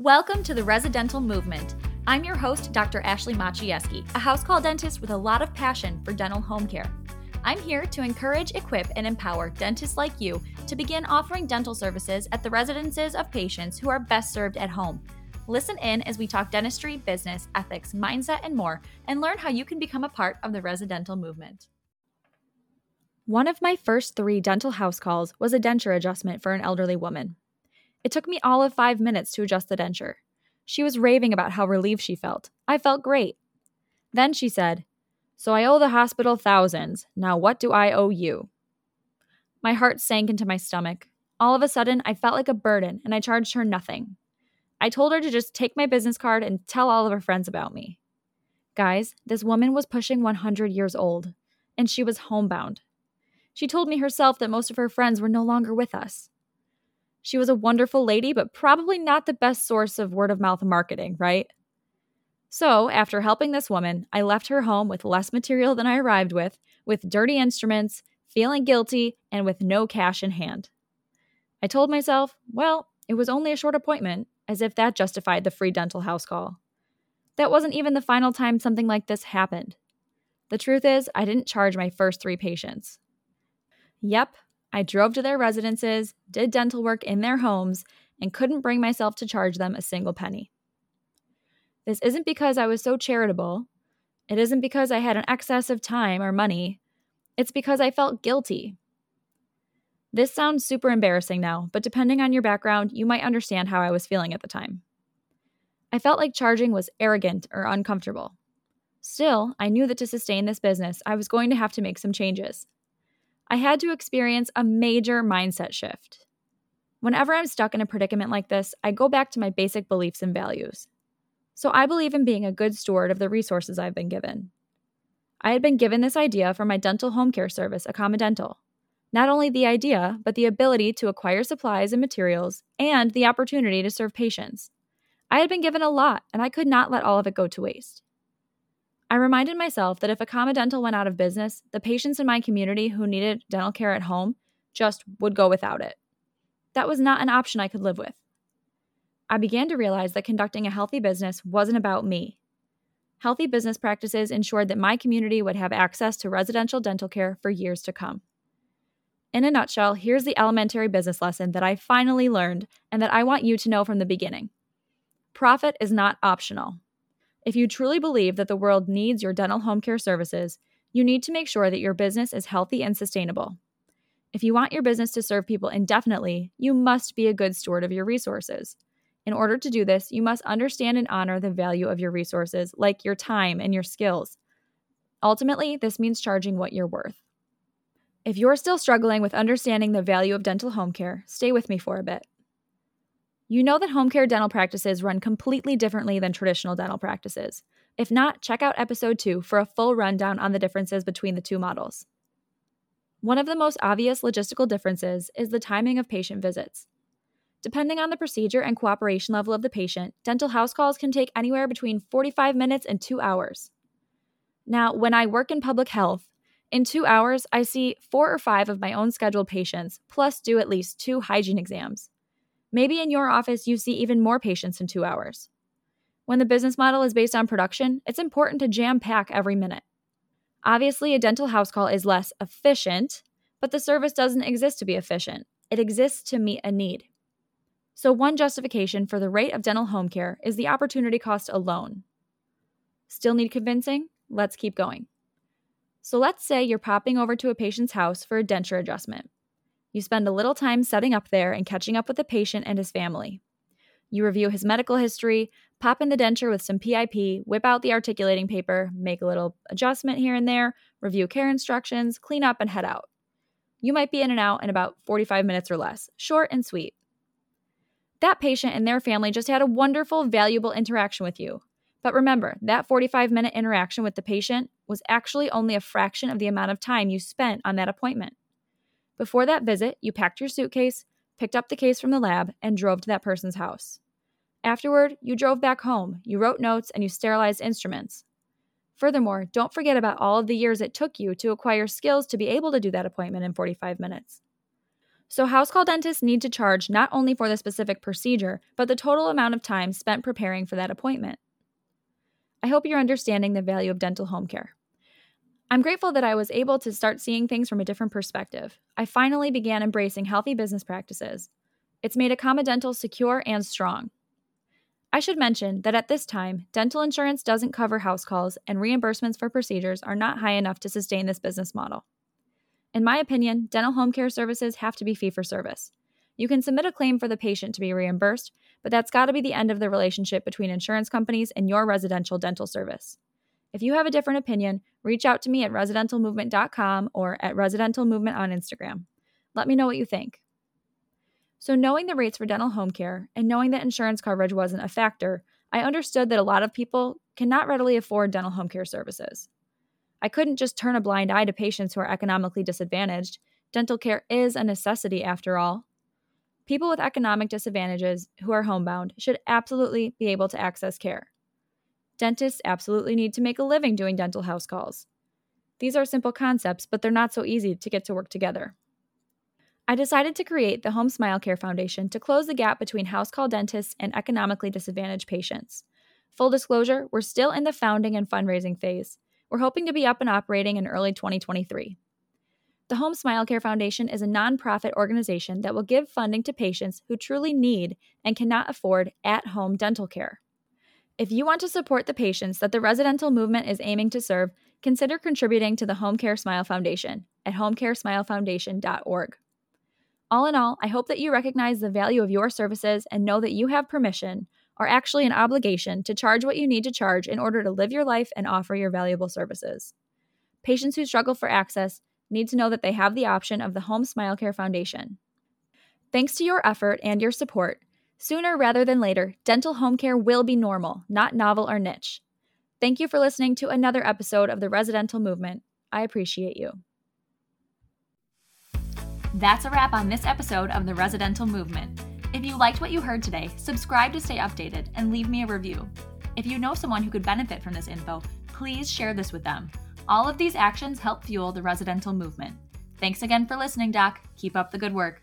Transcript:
Welcome to the Residential Movement. I'm your host, Dr. Ashley Maciejewski, a house call dentist with a lot of passion for dental home care. I'm here to encourage, equip, and empower dentists like you to begin offering dental services at the residences of patients who are best served at home. Listen in as we talk dentistry, business, ethics, mindset, and more, and learn how you can become a part of the residential movement. One of my first three dental house calls was a denture adjustment for an elderly woman. It took me all of five minutes to adjust the denture. She was raving about how relieved she felt. I felt great. Then she said, So I owe the hospital thousands. Now what do I owe you? My heart sank into my stomach. All of a sudden, I felt like a burden and I charged her nothing. I told her to just take my business card and tell all of her friends about me. Guys, this woman was pushing 100 years old, and she was homebound. She told me herself that most of her friends were no longer with us. She was a wonderful lady, but probably not the best source of word of mouth marketing, right? So, after helping this woman, I left her home with less material than I arrived with, with dirty instruments, feeling guilty, and with no cash in hand. I told myself, well, it was only a short appointment as if that justified the free dental house call. That wasn't even the final time something like this happened. The truth is, I didn't charge my first three patients. Yep, I drove to their residences, did dental work in their homes, and couldn't bring myself to charge them a single penny. This isn't because I was so charitable. It isn't because I had an excess of time or money. It's because I felt guilty this sounds super embarrassing now, but depending on your background, you might understand how I was feeling at the time. I felt like charging was arrogant or uncomfortable. Still, I knew that to sustain this business, I was going to have to make some changes. I had to experience a major mindset shift. Whenever I'm stuck in a predicament like this, I go back to my basic beliefs and values. So I believe in being a good steward of the resources I've been given. I had been given this idea from my dental home care service, Acama Dental. Not only the idea, but the ability to acquire supplies and materials, and the opportunity to serve patients. I had been given a lot, and I could not let all of it go to waste. I reminded myself that if Acama Dental went out of business, the patients in my community who needed dental care at home just would go without it. That was not an option I could live with. I began to realize that conducting a healthy business wasn't about me. Healthy business practices ensured that my community would have access to residential dental care for years to come. In a nutshell, here's the elementary business lesson that I finally learned and that I want you to know from the beginning profit is not optional. If you truly believe that the world needs your dental home care services, you need to make sure that your business is healthy and sustainable. If you want your business to serve people indefinitely, you must be a good steward of your resources. In order to do this, you must understand and honor the value of your resources, like your time and your skills. Ultimately, this means charging what you're worth. If you're still struggling with understanding the value of dental home care, stay with me for a bit. You know that home care dental practices run completely differently than traditional dental practices. If not, check out episode 2 for a full rundown on the differences between the two models. One of the most obvious logistical differences is the timing of patient visits. Depending on the procedure and cooperation level of the patient, dental house calls can take anywhere between 45 minutes and 2 hours. Now, when I work in public health, in two hours, I see four or five of my own scheduled patients, plus do at least two hygiene exams. Maybe in your office, you see even more patients in two hours. When the business model is based on production, it's important to jam pack every minute. Obviously, a dental house call is less efficient, but the service doesn't exist to be efficient. It exists to meet a need. So, one justification for the rate of dental home care is the opportunity cost alone. Still need convincing? Let's keep going. So let's say you're popping over to a patient's house for a denture adjustment. You spend a little time setting up there and catching up with the patient and his family. You review his medical history, pop in the denture with some PIP, whip out the articulating paper, make a little adjustment here and there, review care instructions, clean up, and head out. You might be in and out in about 45 minutes or less, short and sweet. That patient and their family just had a wonderful, valuable interaction with you. But remember, that 45 minute interaction with the patient was actually only a fraction of the amount of time you spent on that appointment. Before that visit, you packed your suitcase, picked up the case from the lab, and drove to that person's house. Afterward, you drove back home, you wrote notes, and you sterilized instruments. Furthermore, don't forget about all of the years it took you to acquire skills to be able to do that appointment in 45 minutes. So, house call dentists need to charge not only for the specific procedure, but the total amount of time spent preparing for that appointment. I hope you're understanding the value of dental home care. I'm grateful that I was able to start seeing things from a different perspective. I finally began embracing healthy business practices. It's made Akama Dental secure and strong. I should mention that at this time, dental insurance doesn't cover house calls, and reimbursements for procedures are not high enough to sustain this business model. In my opinion, dental home care services have to be fee for service. You can submit a claim for the patient to be reimbursed, but that's got to be the end of the relationship between insurance companies and your residential dental service. If you have a different opinion, reach out to me at residentialmovement.com or at residentialmovement on Instagram. Let me know what you think. So, knowing the rates for dental home care and knowing that insurance coverage wasn't a factor, I understood that a lot of people cannot readily afford dental home care services. I couldn't just turn a blind eye to patients who are economically disadvantaged. Dental care is a necessity, after all. People with economic disadvantages who are homebound should absolutely be able to access care. Dentists absolutely need to make a living doing dental house calls. These are simple concepts, but they're not so easy to get to work together. I decided to create the Home Smile Care Foundation to close the gap between house call dentists and economically disadvantaged patients. Full disclosure, we're still in the founding and fundraising phase. We're hoping to be up and operating in early 2023. The Home Smile Care Foundation is a nonprofit organization that will give funding to patients who truly need and cannot afford at home dental care. If you want to support the patients that the residential movement is aiming to serve, consider contributing to the Home Care Smile Foundation at homecaresmilefoundation.org. All in all, I hope that you recognize the value of your services and know that you have permission, or actually an obligation, to charge what you need to charge in order to live your life and offer your valuable services. Patients who struggle for access need to know that they have the option of the Home Smile Care Foundation. Thanks to your effort and your support, Sooner rather than later, dental home care will be normal, not novel or niche. Thank you for listening to another episode of the Residential Movement. I appreciate you. That's a wrap on this episode of the Residential Movement. If you liked what you heard today, subscribe to stay updated and leave me a review. If you know someone who could benefit from this info, please share this with them. All of these actions help fuel the residential movement. Thanks again for listening, Doc. Keep up the good work.